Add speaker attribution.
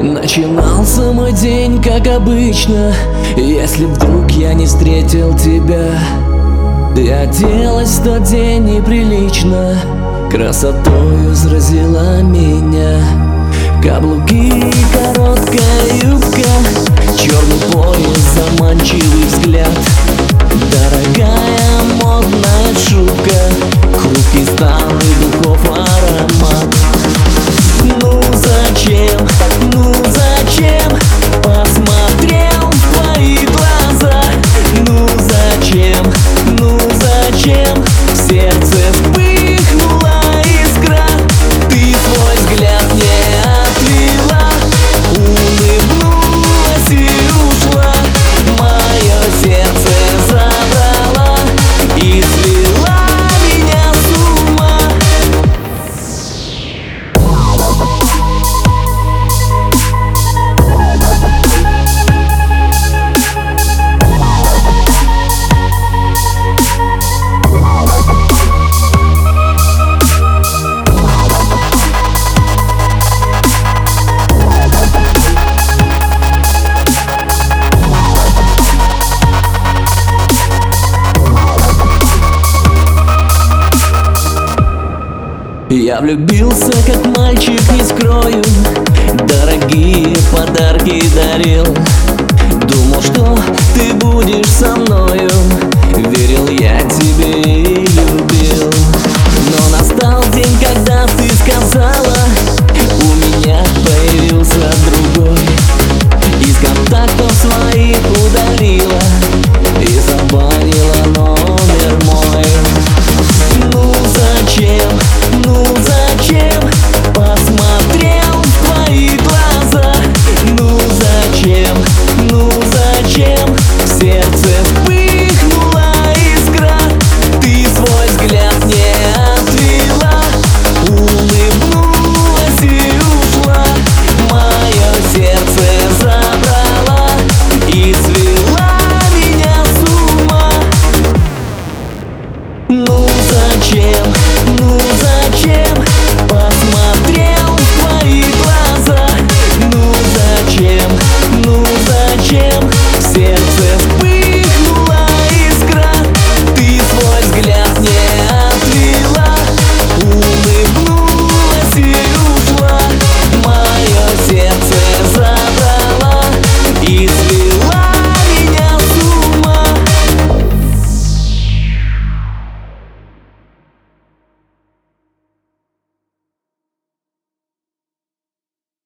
Speaker 1: Начинался мой день, как обычно. Если вдруг я не встретил тебя Ты оделась в тот день неприлично. Красотою заразила меня. Каблуки, короткая юбка Черный пояс, заманчивый взгляд. Дорогая модная шутка Хрупкий старый духов аромат. Ну зачем, зачем Я влюбился, как мальчик, не скрою. Дорогие подарки дарил. Думал, что ты будешь со мною. Верил я тебе и любил. Но настал день, когда ты сказала У меня появился другой Из контактов своих удалила. chill.